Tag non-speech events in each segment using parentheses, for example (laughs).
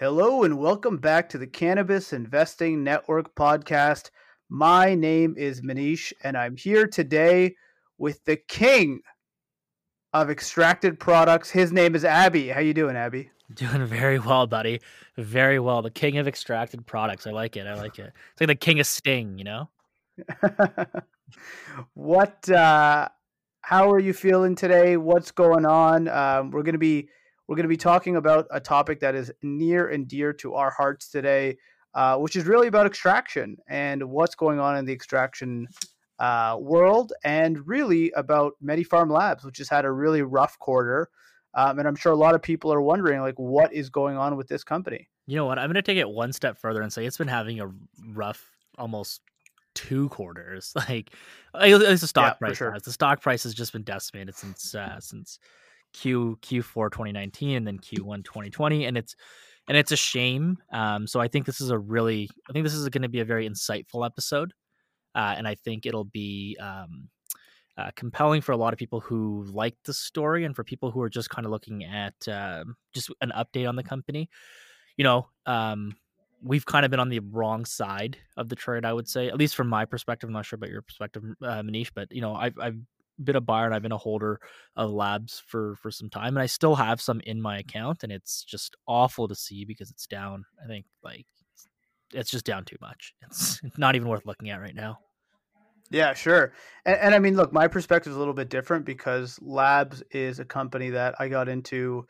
Hello and welcome back to the Cannabis Investing Network podcast. My name is Manish and I'm here today with the king of extracted products. His name is Abby. How you doing, Abby? Doing very well, buddy. Very well. The king of extracted products. I like it. I like it. It's like the king of Sting, you know? (laughs) what uh how are you feeling today? What's going on? Um, we're gonna be we're going to be talking about a topic that is near and dear to our hearts today, uh, which is really about extraction and what's going on in the extraction uh, world, and really about MediPharm Labs, which has had a really rough quarter. Um, and I'm sure a lot of people are wondering, like, what is going on with this company? You know what? I'm going to take it one step further and say it's been having a rough, almost two quarters. (laughs) Like, at least the stock yeah, price sure. has. The stock price has just been decimated since uh, since Q Q4 2019 and then Q1 2020, and it's and it's a shame. Um, so I think this is a really, I think this is going to be a very insightful episode, uh, and I think it'll be um, uh, compelling for a lot of people who like the story and for people who are just kind of looking at uh, just an update on the company. You know, um, we've kind of been on the wrong side of the trade, I would say, at least from my perspective. I'm not sure about your perspective, uh, Manish, but you know, I've I've been a buyer and I've been a holder of labs for for some time and I still have some in my account and it's just awful to see because it's down I think like it's just down too much. It's (laughs) not even worth looking at right now. Yeah, sure. And, and I mean, look, my perspective is a little bit different because Labs is a company that I got into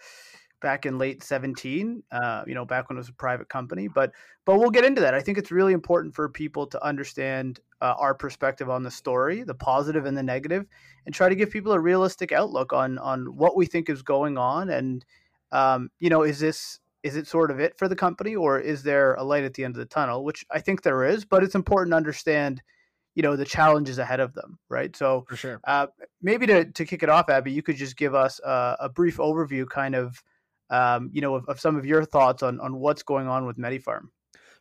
back in late 17 uh, you know back when it was a private company but but we'll get into that. I think it's really important for people to understand uh, our perspective on the story the positive and the negative and try to give people a realistic outlook on on what we think is going on and um, you know is this is it sort of it for the company or is there a light at the end of the tunnel? Which i think there is but it's important to understand you know the challenges ahead of them right? So for sure. uh, maybe to, to kick it off abby you could just give us a, a brief overview kind of um, you know, of, of, some of your thoughts on on what's going on with MediPharm.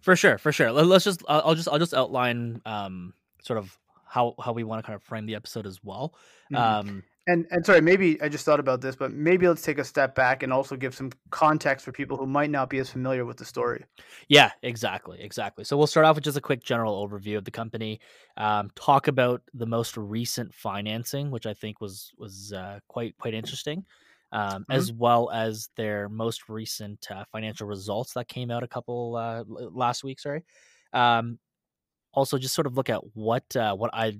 For sure, for sure. Let's just I'll just I'll just outline um, sort of how how we want to kind of frame the episode as well. Mm-hmm. Um, and and sorry, maybe I just thought about this, but maybe let's take a step back and also give some context for people who might not be as familiar with the story. Yeah, exactly, exactly. So we'll start off with just a quick general overview of the company. Um, talk about the most recent financing, which I think was was uh, quite quite interesting um, mm-hmm. as well as their most recent uh, financial results that came out a couple uh, last week. Sorry. Um, also, just sort of look at what uh, what I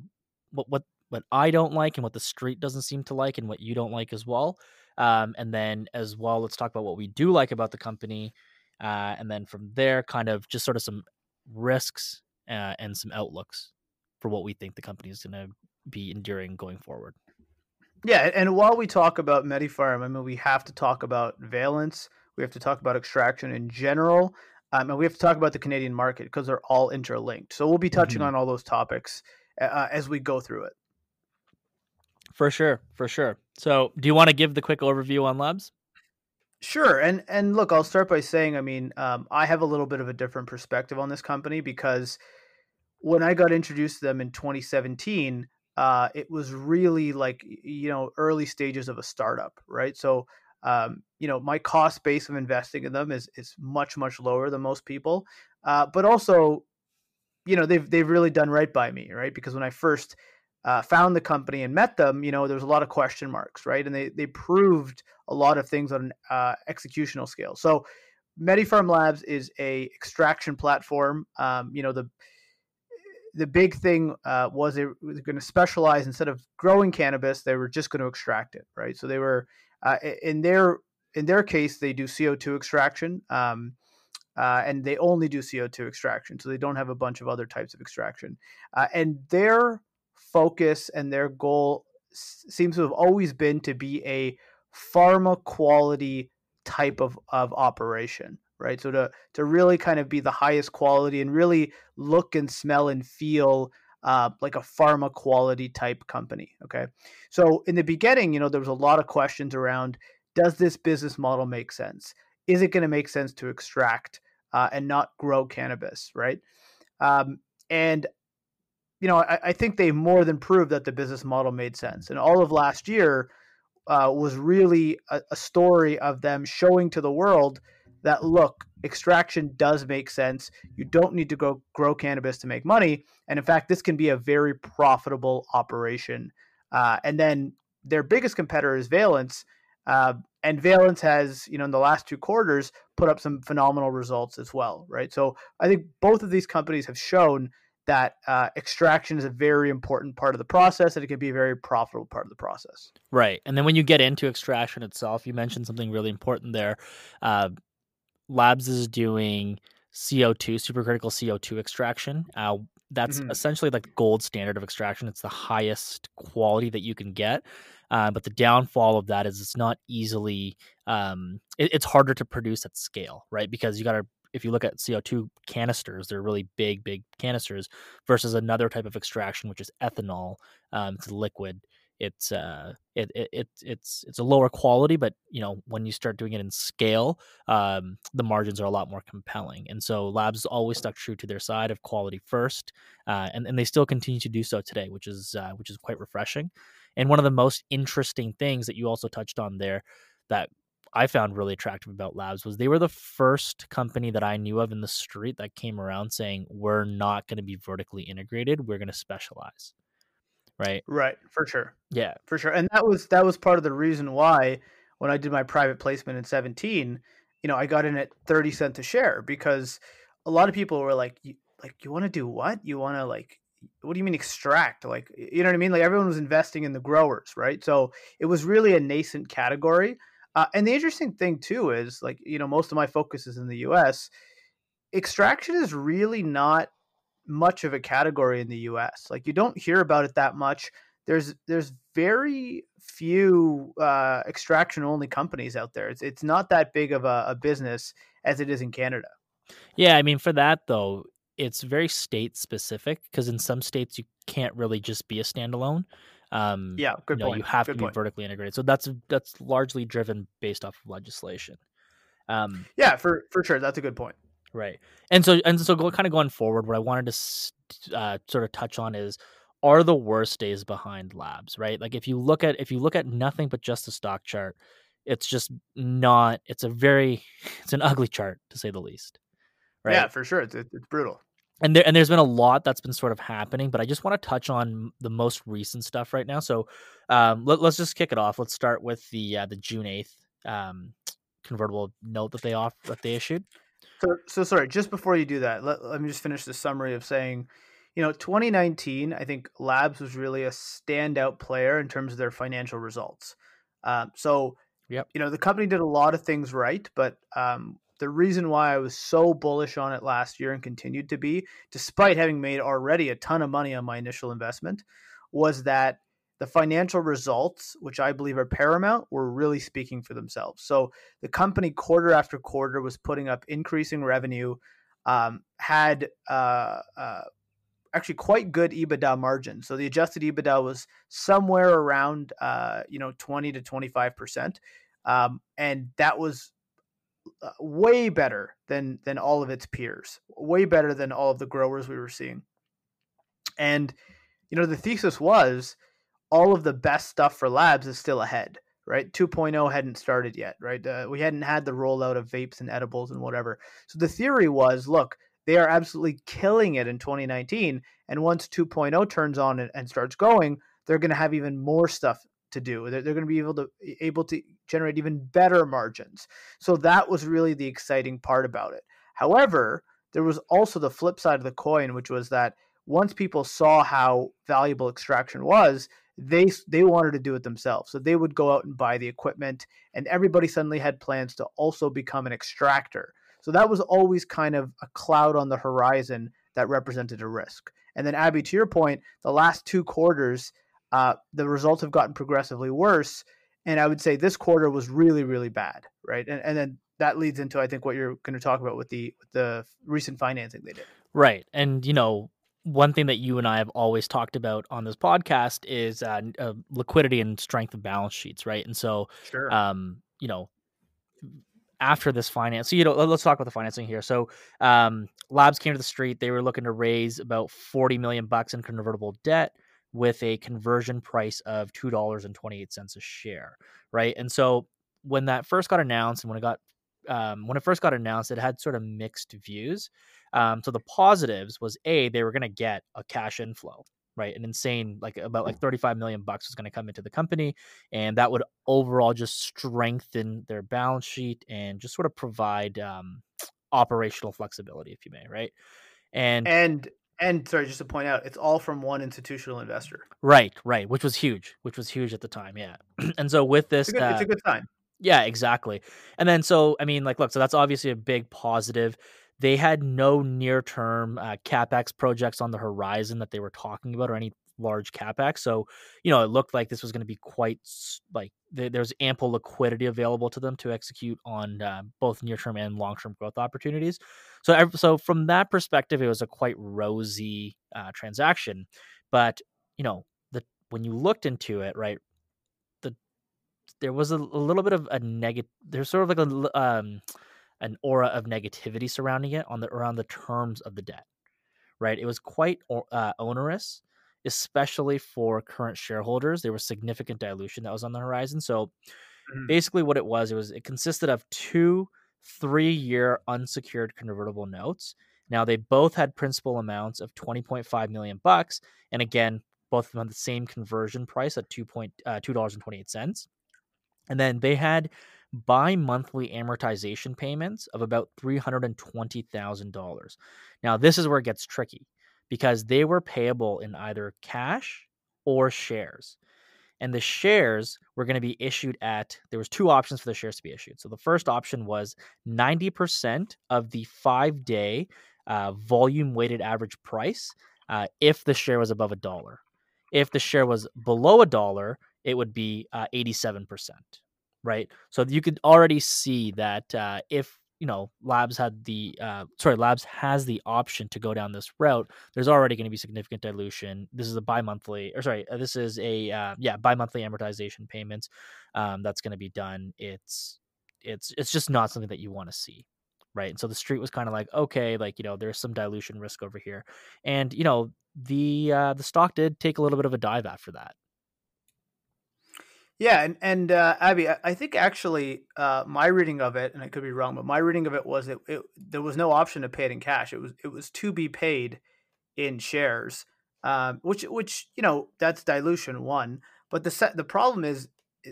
what what what I don't like and what the street doesn't seem to like and what you don't like as well. Um, and then as well, let's talk about what we do like about the company. Uh, and then from there, kind of just sort of some risks uh, and some outlooks for what we think the company is going to be enduring going forward. Yeah, and while we talk about MediPharm, I mean, we have to talk about Valens. We have to talk about extraction in general, um, and we have to talk about the Canadian market because they're all interlinked. So we'll be touching mm-hmm. on all those topics uh, as we go through it. For sure, for sure. So, do you want to give the quick overview on Labs? Sure, and and look, I'll start by saying, I mean, um, I have a little bit of a different perspective on this company because when I got introduced to them in 2017 uh, it was really like you know early stages of a startup, right? So um, you know my cost base of investing in them is is much much lower than most people, uh, but also you know they've they've really done right by me, right? Because when I first uh, found the company and met them, you know, there was a lot of question marks, right? And they they proved a lot of things on an uh, executional scale. So, MediPharm Labs is a extraction platform. Um, you know, the the big thing uh, was they were going to specialize instead of growing cannabis, they were just going to extract it, right? So they were uh, in their in their case they do CO two extraction, um, uh, and they only do CO two extraction, so they don't have a bunch of other types of extraction. Uh, and their focus and their goal s- seems to have always been to be a pharma quality type of, of operation right? So to to really kind of be the highest quality and really look and smell and feel uh, like a pharma quality type company. Okay, so in the beginning, you know, there was a lot of questions around: Does this business model make sense? Is it going to make sense to extract uh, and not grow cannabis, right? Um, and you know, I, I, think they more than proved that the business model made sense. And all of last year uh, was really a, a story of them showing to the world that look, extraction does make sense. You don't need to go grow cannabis to make money, and in fact, this can be a very profitable operation. Uh, and then their biggest competitor is Valens, uh, and Valens has, you know, in the last two quarters, put up some phenomenal results as well, right? So I think both of these companies have shown that uh, extraction is a very important part of the process and it can be a very profitable part of the process. Right. And then when you get into extraction itself, you mentioned something really important there. Uh, Labs is doing CO2, supercritical CO2 extraction. Uh, that's mm-hmm. essentially like the gold standard of extraction. It's the highest quality that you can get. Uh, but the downfall of that is it's not easily, um, it, it's harder to produce at scale, right? Because you got to if you look at CO2 canisters, they're really big, big canisters versus another type of extraction, which is ethanol. Um, it's a liquid. It's uh, it, it, it it's it's a lower quality, but you know when you start doing it in scale, um, the margins are a lot more compelling. And so Labs always stuck true to their side of quality first, uh, and and they still continue to do so today, which is uh, which is quite refreshing. And one of the most interesting things that you also touched on there that I found really attractive about Labs was they were the first company that I knew of in the street that came around saying we're not going to be vertically integrated, we're going to specialize. Right? Right, for sure. Yeah. For sure. And that was that was part of the reason why when I did my private placement in 17, you know, I got in at 30 cents a share because a lot of people were like you, like you want to do what? You want to like what do you mean extract? Like you know what I mean? Like everyone was investing in the growers, right? So it was really a nascent category uh, and the interesting thing too is like you know most of my focus is in the U.S. Extraction is really not much of a category in the U.S. Like you don't hear about it that much. There's there's very few uh, extraction only companies out there. It's it's not that big of a, a business as it is in Canada. Yeah, I mean for that though, it's very state specific because in some states you can't really just be a standalone. Um, yeah, good you know, point. You have good to point. be vertically integrated. So that's that's largely driven based off of legislation. Um, yeah, for for sure, that's a good point. Right, and so and so, go, kind of going forward, what I wanted to uh, sort of touch on is are the worst days behind labs, right? Like if you look at if you look at nothing but just the stock chart, it's just not. It's a very (laughs) it's an ugly chart to say the least. Right? Yeah, for sure. It's it's brutal and there and there's been a lot that's been sort of happening, but I just want to touch on the most recent stuff right now. So um, let, us just kick it off. Let's start with the uh, the June eighth um, convertible note that they off that they issued. So, so sorry. Just before you do that, let, let me just finish the summary of saying, you know, 2019, I think Labs was really a standout player in terms of their financial results. Um, so, yep. you know, the company did a lot of things right, but um, the reason why I was so bullish on it last year and continued to be, despite having made already a ton of money on my initial investment, was that the financial results, which I believe are paramount, were really speaking for themselves. So the company quarter after quarter was putting up increasing revenue, um, had uh, uh, actually quite good EBITDA margin. So the adjusted EBITDA was somewhere around uh, you know 20 to 25 percent, um, and that was uh, way better than than all of its peers, way better than all of the growers we were seeing. And you know, the thesis was all of the best stuff for labs is still ahead, right? 2.0 hadn't started yet, right? Uh, we hadn't had the rollout of vapes and edibles and whatever. So the theory was, look, they are absolutely killing it in 2019, and once 2.0 turns on and, and starts going, they're going to have even more stuff to do. They're, they're going to be able to able to generate even better margins. So that was really the exciting part about it. However, there was also the flip side of the coin, which was that once people saw how valuable extraction was, they they wanted to do it themselves. So they would go out and buy the equipment, and everybody suddenly had plans to also become an extractor. So that was always kind of a cloud on the horizon that represented a risk. And then Abby, to your point, the last two quarters uh, the results have gotten progressively worse. And I would say this quarter was really, really bad, right? And, and then that leads into I think what you're going to talk about with the with the recent financing they did. Right, and you know one thing that you and I have always talked about on this podcast is uh, uh, liquidity and strength of balance sheets, right? And so, sure. um, you know, after this finance, so you know, let's talk about the financing here. So, um, Labs came to the street; they were looking to raise about forty million bucks in convertible debt with a conversion price of two dollars and twenty eight cents a share, right? And so, when that first got announced, and when it got um, when it first got announced, it had sort of mixed views. Um, so the positives was a they were going to get a cash inflow, right? An insane like about like 35 million bucks was going to come into the company, and that would overall just strengthen their balance sheet and just sort of provide um, operational flexibility, if you may, right? And and and sorry, just to point out, it's all from one institutional investor. Right, right, which was huge, which was huge at the time, yeah. (clears throat) and so with this, it's a good, uh, it's a good sign. Yeah, exactly. And then so I mean, like, look, so that's obviously a big positive. They had no near term uh, capex projects on the horizon that they were talking about, or any large capex. So you know, it looked like this was going to be quite like there's ample liquidity available to them to execute on uh, both near term and long term growth opportunities. So so from that perspective, it was a quite rosy uh, transaction. But you know, the when you looked into it, right, there was a, a little bit of a negative. There's sort of like a um, an aura of negativity surrounding it on the around the terms of the debt. Right, it was quite uh, onerous, especially for current shareholders. There was significant dilution that was on the horizon. So, mm-hmm. basically, what it was, it was it consisted of two three-year unsecured convertible notes. Now they both had principal amounts of 20.5 million bucks, and again, both of them had the same conversion price at two point uh, two dollars and twenty eight cents. And then they had bi monthly amortization payments of about $320,000. Now, this is where it gets tricky because they were payable in either cash or shares. And the shares were going to be issued at, there was two options for the shares to be issued. So the first option was 90% of the five day uh, volume weighted average price uh, if the share was above a dollar. If the share was below a dollar, it would be uh, 87%. Right. So you could already see that uh, if, you know, Labs had the, uh, sorry, Labs has the option to go down this route, there's already going to be significant dilution. This is a bi monthly, or sorry, uh, this is a, uh, yeah, bi monthly amortization payments um, that's going to be done. It's, it's, it's just not something that you want to see right? And so the street was kind of like, okay, like you know, there's some dilution risk over here, and you know, the uh, the stock did take a little bit of a dive after that. Yeah, and and uh, Abby, I, I think actually uh, my reading of it, and I could be wrong, but my reading of it was it, it there was no option to pay it in cash. It was it was to be paid in shares, um, which which you know that's dilution one. But the set the problem is,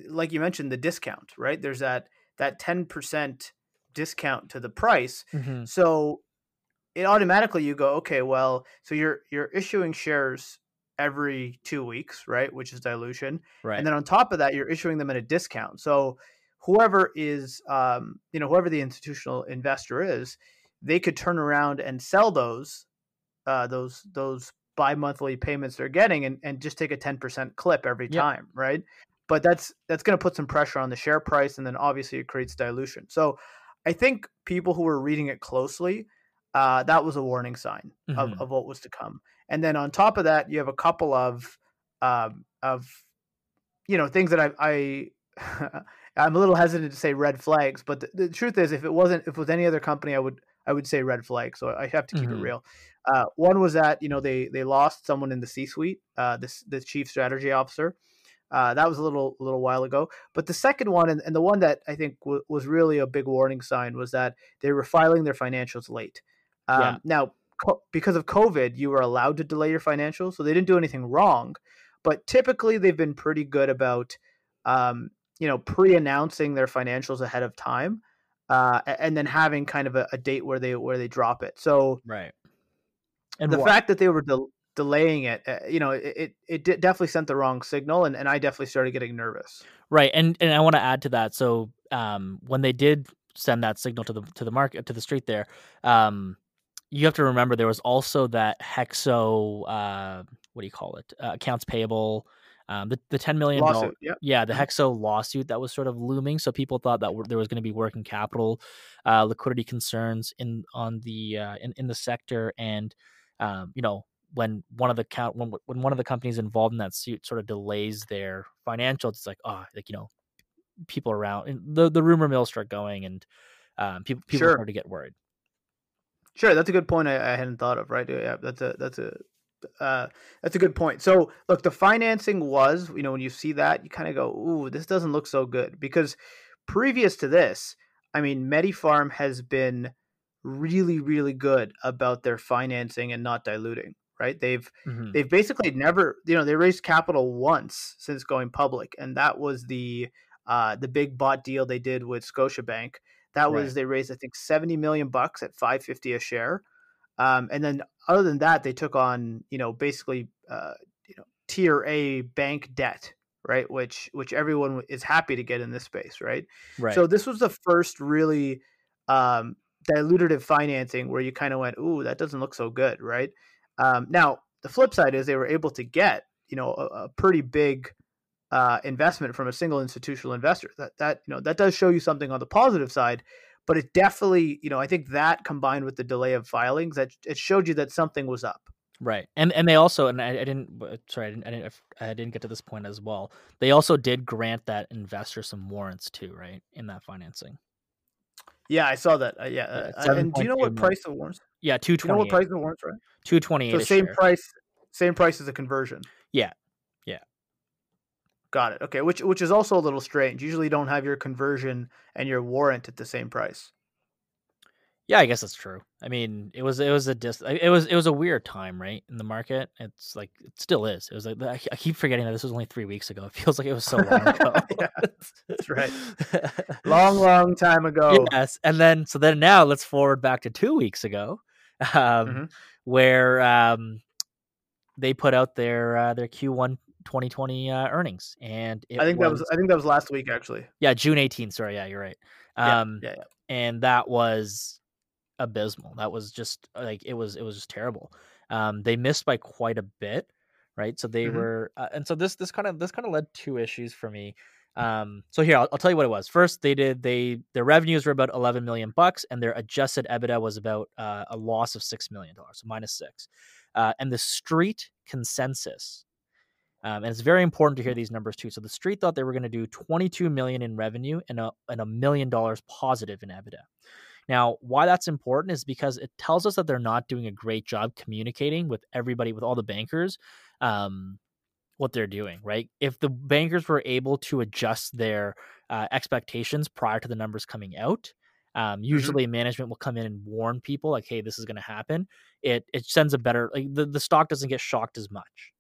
like you mentioned, the discount. Right, there's that that ten percent discount to the price. Mm-hmm. So it automatically you go okay, well, so you're you're issuing shares every two weeks, right? Which is dilution. Right. And then on top of that, you're issuing them at a discount. So whoever is, um, you know, whoever the institutional investor is, they could turn around and sell those, uh, those those bi-monthly payments they're getting, and, and just take a ten percent clip every yep. time, right? But that's that's going to put some pressure on the share price, and then obviously it creates dilution. So I think people who were reading it closely, uh, that was a warning sign mm-hmm. of, of what was to come. And then on top of that, you have a couple of um, of you know things that I, I (laughs) I'm a little hesitant to say red flags, but the, the, truth is, if it wasn't, if it was any other company, I would I would say red flag. So I have to keep mm-hmm. it real. Uh, one was that you know they they lost someone in the C-suite, uh, this the chief strategy officer. Uh, that was a little a little while ago. But the second one, and, and the one that I think w- was really a big warning sign, was that they were filing their financials late. Um, yeah. Now because of COVID, you were allowed to delay your financials, so they didn't do anything wrong. But typically, they've been pretty good about, um, you know, pre-announcing their financials ahead of time, uh, and then having kind of a, a, date where they where they drop it. So right, and the what? fact that they were de- delaying it, uh, you know, it it, it definitely sent the wrong signal, and, and I definitely started getting nervous. Right, and and I want to add to that. So um, when they did send that signal to the to the market to the street there, um, you have to remember there was also that hexo uh, what do you call it uh, accounts payable Um, the the ten million dollar, yeah, the mm-hmm. Hexo lawsuit that was sort of looming. So people thought that there was going to be working capital, uh, liquidity concerns in on the uh, in in the sector, and um, you know when one of the count when when one of the companies involved in that suit sort of delays their financials, it's like oh, like you know, people around the the rumor mill start going, and um, people people sure. start to get worried. Sure, that's a good point. I, I hadn't thought of. Right, yeah, that's a that's a uh, that's a good point. So, look, the financing was, you know, when you see that, you kind of go, "Ooh, this doesn't look so good." Because previous to this, I mean, MediPharm has been really, really good about their financing and not diluting. Right? They've mm-hmm. they've basically never, you know, they raised capital once since going public, and that was the uh, the big bought deal they did with Scotiabank. That was right. they raised, I think, seventy million bucks at five fifty a share. Um, and then other than that, they took on, you know, basically, uh, you know, tier A bank debt, right? Which which everyone is happy to get in this space, right? Right. So this was the first really um, dilutive financing where you kind of went, "Ooh, that doesn't look so good," right? Um, now the flip side is they were able to get, you know, a, a pretty big uh, investment from a single institutional investor. That that you know that does show you something on the positive side but it definitely, you know, I think that combined with the delay of filings, that it showed you that something was up. Right, and and they also, and I, I didn't, sorry, I didn't, I didn't, I didn't get to this point as well. They also did grant that investor some warrants too, right, in that financing. Yeah, I saw that. Uh, yeah, yeah uh, and do you know what price the warrants? Yeah, two twenty. You know what price the warrants, right? Two twenty eight. So same share. price, same price as a conversion. Yeah, Got it. Okay, which which is also a little strange. Usually, you don't have your conversion and your warrant at the same price. Yeah, I guess that's true. I mean, it was it was a dis it was it was a weird time, right, in the market. It's like it still is. It was like I keep forgetting that this was only three weeks ago. It feels like it was so long (laughs) ago. yeah, that's right. (laughs) long, long time ago. Yes, and then so then now let's forward back to two weeks ago, um, mm-hmm. where um, they put out their uh, their Q one 2020 uh, earnings, and I think was, that was I think that was last week actually. Yeah, June 18th. Sorry, yeah, you're right. Um, yeah, yeah, yeah. and that was abysmal. That was just like it was it was just terrible. Um, they missed by quite a bit, right? So they mm-hmm. were, uh, and so this this kind of this kind of led two issues for me. Um, so here I'll, I'll, tell you what it was. First, they did they their revenues were about 11 million bucks, and their adjusted EBITDA was about uh, a loss of six million dollars, so minus six. Uh, and the street consensus um, and it's very important to hear these numbers too. So the street thought they were going to do 22 million in revenue and a, and a million dollars positive in EBITDA. Now, why that's important is because it tells us that they're not doing a great job communicating with everybody, with all the bankers, um, what they're doing, right? If the bankers were able to adjust their uh, expectations prior to the numbers coming out, um, mm-hmm. usually mm-hmm. management will come in and warn people like, "Hey, this is going to happen." It it sends a better like the, the stock doesn't get shocked as much.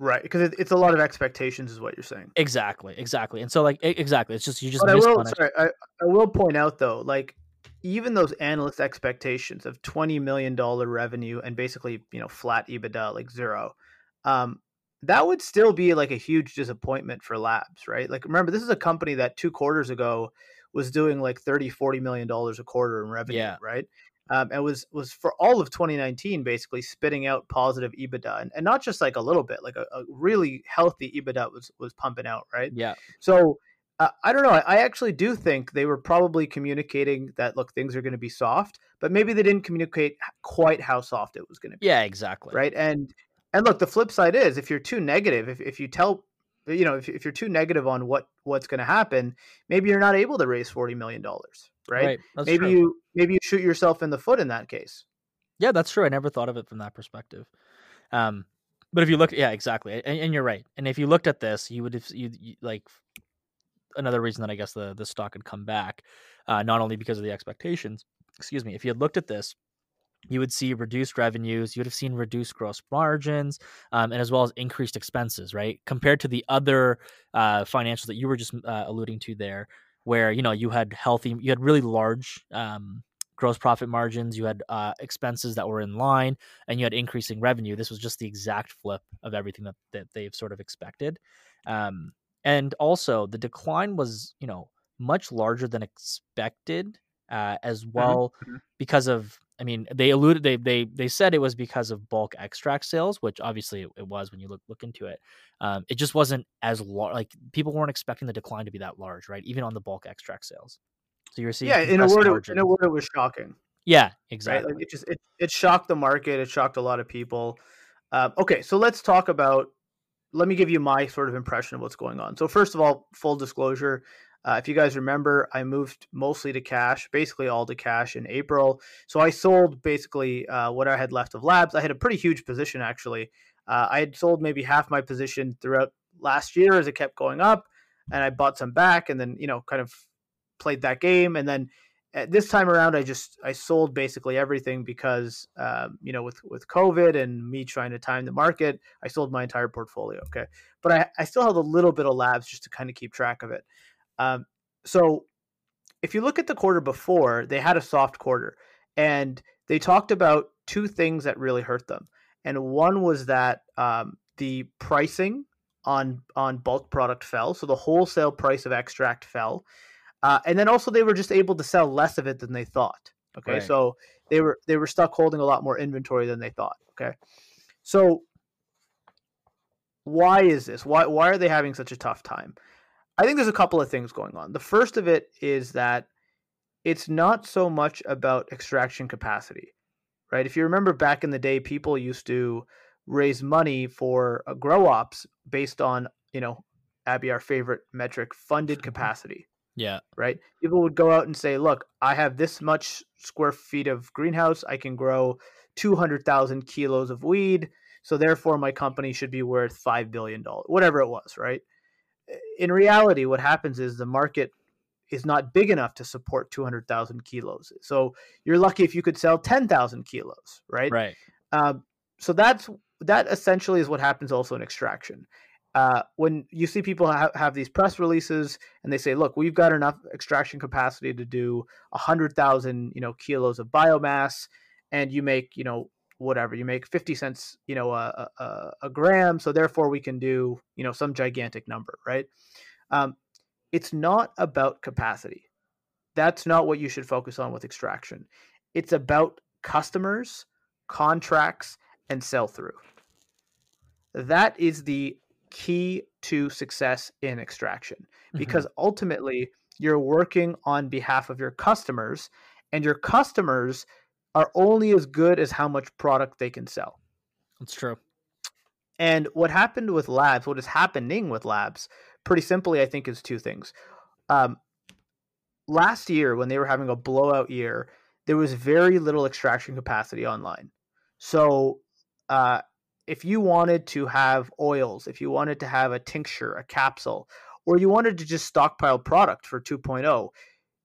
Right, because it, it's a lot of expectations, is what you're saying. Exactly, exactly, and so like exactly, it's just you just. But I will, sorry, I, I will point out though, like even those analyst expectations of twenty million dollar revenue and basically you know flat EBITDA like zero, um, that would still be like a huge disappointment for Labs, right? Like remember, this is a company that two quarters ago was doing like 30 40 million dollars a quarter in revenue yeah. right um, and was was for all of 2019 basically spitting out positive EBITDA and, and not just like a little bit, like a, a really healthy EBITDA was was pumping out, right? Yeah. So uh, I don't know. I, I actually do think they were probably communicating that look, things are going to be soft, but maybe they didn't communicate quite how soft it was going to be. Yeah, exactly. Right. And and look, the flip side is if you're too negative, if if you tell you know if, if you're too negative on what what's going to happen, maybe you're not able to raise forty million dollars right? right maybe true. you maybe you shoot yourself in the foot in that case. Yeah, that's true. I never thought of it from that perspective. Um, but if you look, yeah, exactly, and, and, you're right. And if you looked at this, you would have you, you like another reason that I guess the the stock had come back, uh, not only because of the expectations. Excuse me. If you had looked at this, you would see reduced revenues. You would have seen reduced gross margins, um, and as well as increased expenses, right? Compared to the other uh, financials that you were just uh, alluding to there, where you know you had healthy, you had really large um, gross profit margins, you had uh, expenses that were in line, and you had increasing revenue. This was just the exact flip of everything that, that they've sort of expected. Um, and also, the decline was you know much larger than expected uh, as mm-hmm, well mm-hmm. because of I mean, they alluded they they they said it was because of bulk extract sales, which obviously it, was when you look look into it. Um, it just wasn't as large. Like people weren't expecting the decline to be that large, right? Even on the bulk extract sales. So you're seeing yeah, in a word, it, in a word, it was shocking. Yeah, exactly. Right? Like it just it, it shocked the market. It shocked a lot of people. Um, okay, so let's talk about. Let me give you my sort of impression of what's going on. So first of all, full disclosure, uh, if you guys remember, I moved mostly to cash, basically all to cash in April. So I sold basically uh, what I had left of labs. I had a pretty huge position actually. Uh, I had sold maybe half my position throughout last year as it kept going up, and I bought some back, and then you know kind of played that game, and then this time around, I just I sold basically everything because um, you know with with COVID and me trying to time the market, I sold my entire portfolio. Okay, but I I still held a little bit of labs just to kind of keep track of it. Um, so if you look at the quarter before, they had a soft quarter and they talked about two things that really hurt them. And one was that um, the pricing on on bulk product fell, so the wholesale price of extract fell, uh, and then also they were just able to sell less of it than they thought. Okay, right. so they were they were stuck holding a lot more inventory than they thought. Okay, so why is this? Why why are they having such a tough time? I think there's a couple of things going on. The first of it is that it's not so much about extraction capacity, right? If you remember back in the day, people used to raise money for a grow ops based on, you know, Abby, our favorite metric, funded mm-hmm. capacity. Yeah. Right. People would go out and say, look, I have this much square feet of greenhouse. I can grow 200,000 kilos of weed. So therefore, my company should be worth $5 billion, whatever it was. Right in reality, what happens is the market is not big enough to support 200,000 kilos. So you're lucky if you could sell 10,000 kilos, right? Right. Um, so that's that essentially is what happens also in extraction. Uh, when you see people ha- have these press releases and they say, "Look, we've got enough extraction capacity to do hundred thousand, you know, kilos of biomass," and you make, you know, whatever you make 50 cents you know a, a, a, gram so therefore we can do you know some gigantic number right um, it's not about capacity that's not what you should focus on with extraction it's about customers contracts and sell through that is the key to success in extraction mm-hmm. because mm-hmm. ultimately you're working on behalf of your customers and your customers are only as good as how much product they can sell. That's true. And what happened with labs, what is happening with labs, pretty simply, I think, is two things. Um, last year, when they were having a blowout year, there was very little extraction capacity online. So, uh, if you wanted to have oils, if you wanted to have a tincture, a capsule, or you wanted to just stockpile product for 2.0,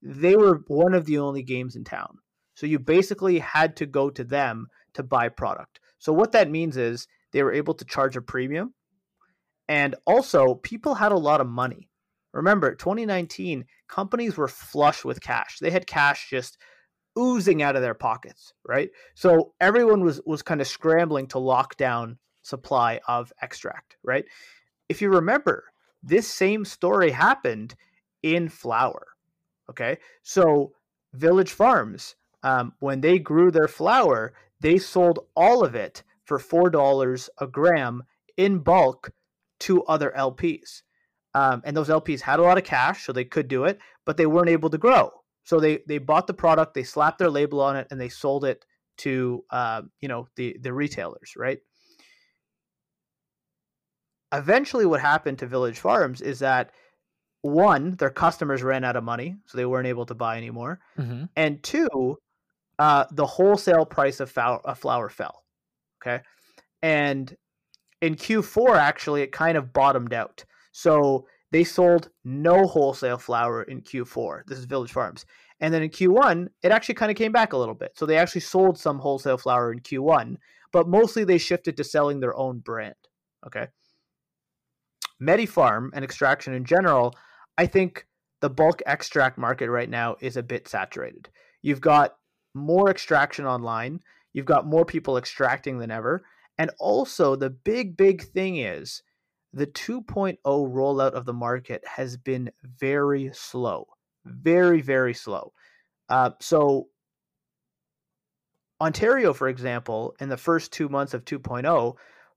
they were one of the only games in town. So you basically had to go to them to buy product. So what that means is they were able to charge a premium. And also, people had a lot of money. Remember, 2019, companies were flush with cash. They had cash just oozing out of their pockets, right? So everyone was was kind of scrambling to lock down supply of extract, right? If you remember, this same story happened in flour. Okay? So Village Farms um, when they grew their flower, they sold all of it for four dollars a gram in bulk to other LPs. Um, and those LPs had a lot of cash, so they could do it, but they weren't able to grow. So they they bought the product, they slapped their label on it, and they sold it to uh, you know the the retailers, right? Eventually, what happened to Village Farms is that one, their customers ran out of money, so they weren't able to buy anymore, mm-hmm. and two, uh, the wholesale price of flour, of flower fell. Okay. And in Q4, actually, it kind of bottomed out. So they sold no wholesale flour in Q4. This is Village Farms. And then in Q1, it actually kind of came back a little bit. So they actually sold some wholesale flour in Q1, but mostly they shifted to selling their own brand. Okay. MediPharm and extraction in general, I think the bulk extract market right now is a bit saturated. You've got more extraction online. You've got more people extracting than ever. And also, the big, big thing is the 2.0 rollout of the market has been very slow, very, very slow. Uh, so, Ontario, for example, in the first two months of 2.0,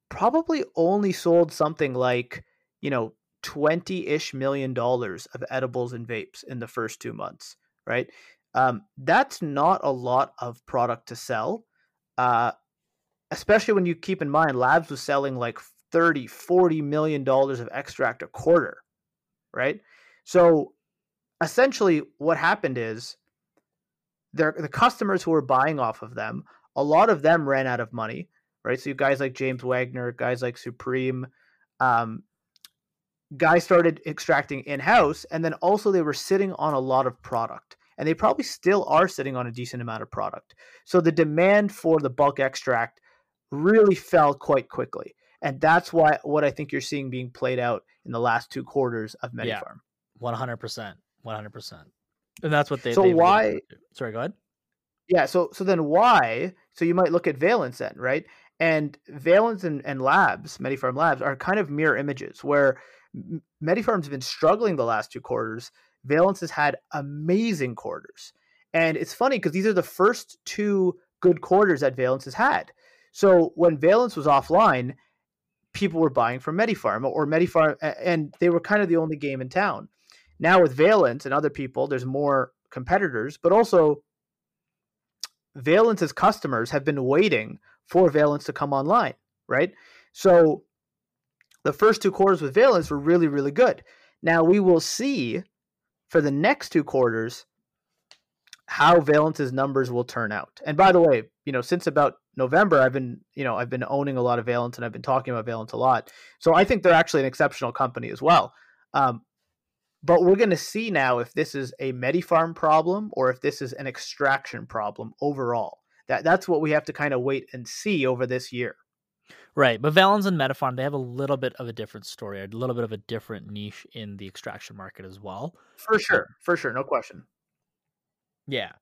probably only sold something like, you know, 20 ish million dollars of edibles and vapes in the first two months, right? Um, that's not a lot of product to sell, uh, especially when you keep in mind Labs was selling like 30, 40 million dollars of extract a quarter, right? So essentially, what happened is the customers who were buying off of them, a lot of them ran out of money, right? So you guys like James Wagner, guys like Supreme, um, guys started extracting in house, and then also they were sitting on a lot of product, and they probably still are sitting on a decent amount of product. So the demand for the bulk extract really fell quite quickly, and that's why what I think you're seeing being played out in the last two quarters of MediPharm. One hundred percent, one hundred percent, and that's what they. So why? Sorry, go ahead. Yeah. So so then why? So you might look at Valens then, right? And Valens and, and Labs, MediPharm Labs, are kind of mirror images where MediPharm's been struggling the last two quarters. Valens has had amazing quarters. And it's funny because these are the first two good quarters that Valens has had. So when Valens was offline, people were buying from MediPharm or MediPharm, and they were kind of the only game in town. Now with Valens and other people, there's more competitors, but also Valens's customers have been waiting for Valens to come online, right? So the first two quarters with Valens were really, really good. Now we will see for the next two quarters how Valens's numbers will turn out. And by the way, you know, since about November, I've been, you know, I've been owning a lot of Valens and I've been talking about Valens a lot. So I think they're actually an exceptional company as well. Um, but we're going to see now if this is a MediPharm problem or if this is an extraction problem overall. That that's what we have to kind of wait and see over this year. Right, but Valens and MediPharm they have a little bit of a different story, a little bit of a different niche in the extraction market as well. For sure, for sure, no question. Yeah,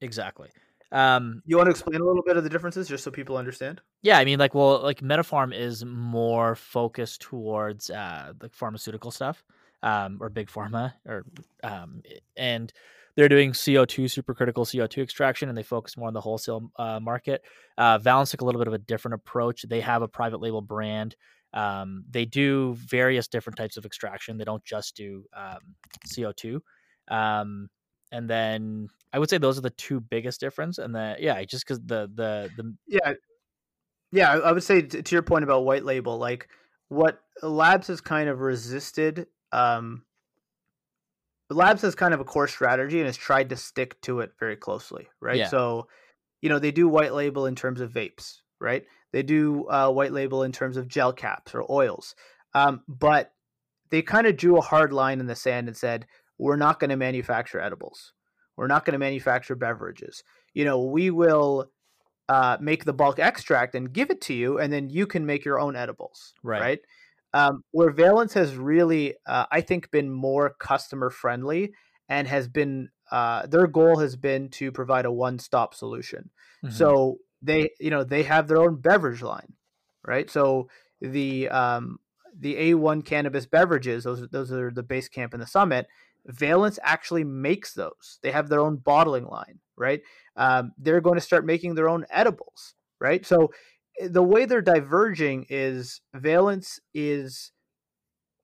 exactly. Um, you want to explain a little bit of the differences, just so people understand? Yeah, I mean, like, well, like MediPharm is more focused towards uh, like pharmaceutical stuff, um, or big pharma, or um, and they're doing CO2 supercritical CO2 extraction, and they focus more on the wholesale uh, market. Uh, Valens took a little bit of a different approach. They have a private label brand. Um, they do various different types of extraction. They don't just do um, CO2. Um, and then I would say those are the two biggest difference. And then yeah, just because the the the yeah yeah, I would say to your point about white label, like what Labs has kind of resisted um, Labs has kind of a core strategy and has tried to stick to it very closely, right? Yeah. So, you know, they do white label in terms of vapes, right? They do uh, white label in terms of gel caps or oils, um, but they kind of drew a hard line in the sand and said, "We're not going to manufacture edibles. We're not going to manufacture beverages. You know, we will." Uh, make the bulk extract and give it to you, and then you can make your own edibles. Right. right? Um, where Valens has really, uh, I think, been more customer friendly and has been uh, their goal has been to provide a one stop solution. Mm-hmm. So they, you know, they have their own beverage line, right? So the um, the A1 cannabis beverages, those those are the base camp and the summit. Valens actually makes those. They have their own bottling line, right? Um, they're going to start making their own edibles, right? So the way they're diverging is Valens is,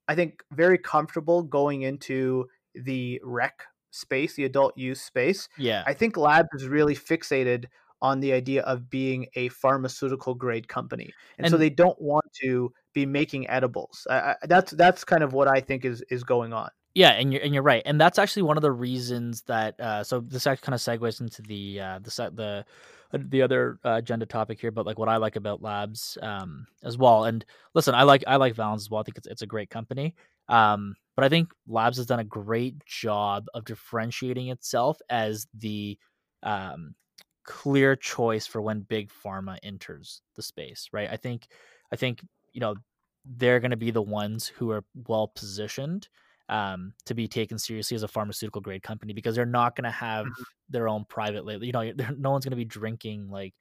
I think, very comfortable going into the rec space, the adult use space. Yeah. I think Labs is really fixated on the idea of being a pharmaceutical grade company, and, and so they don't want to be making edibles. I, I, that's that's kind of what I think is is going on. Yeah, and you're and you're right, and that's actually one of the reasons that. Uh, so this actually kind of segues into the uh, the the the other uh, agenda topic here, but like what I like about Labs um, as well. And listen, I like I like Valens as well. I think it's it's a great company. Um, but I think Labs has done a great job of differentiating itself as the um, clear choice for when big pharma enters the space. Right. I think I think you know they're going to be the ones who are well positioned um, to be taken seriously as a pharmaceutical grade company because they're not going to have mm-hmm. their own private label. You know, no one's going to be drinking like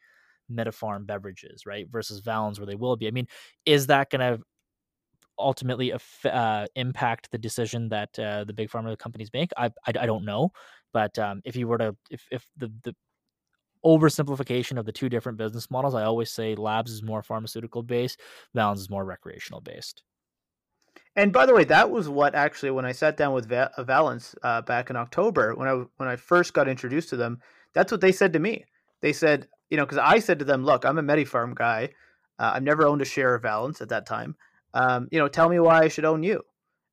MediPharm beverages, right? Versus Valens, where they will be. I mean, is that going to ultimately uh, impact the decision that uh, the big pharma companies make? I, I, I don't know, but um, if you were to if if the the oversimplification of the two different business models. I always say Labs is more pharmaceutical based, Valens is more recreational based. And by the way, that was what actually when I sat down with Va- uh, Valens uh, back in October when I when I first got introduced to them, that's what they said to me. They said, you know, because I said to them, "Look, I'm a MediPharm guy. Uh, I've never owned a share of Valens at that time. Um, you know, tell me why I should own you."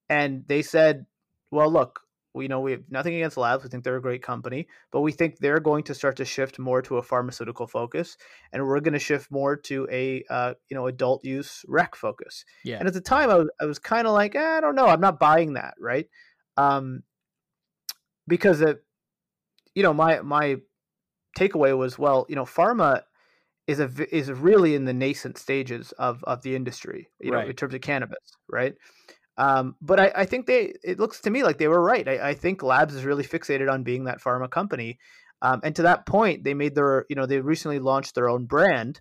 And they said, "Well, look, we know we have nothing against labs. We think they're a great company, but we think they're going to start to shift more to a pharmaceutical focus, and we're going to shift more to a uh, you know adult use rec focus. Yeah. And at the time, I was, I was kind of like, eh, I don't know, I'm not buying that, right? Um, because it, you know, my my takeaway was, well, you know, pharma is a is really in the nascent stages of of the industry, you right. know, in terms of cannabis, right? Um, but I, I, think they it looks to me like they were right. I, I, think Labs is really fixated on being that pharma company. Um, and to that point, they made their you know they recently launched their own brand,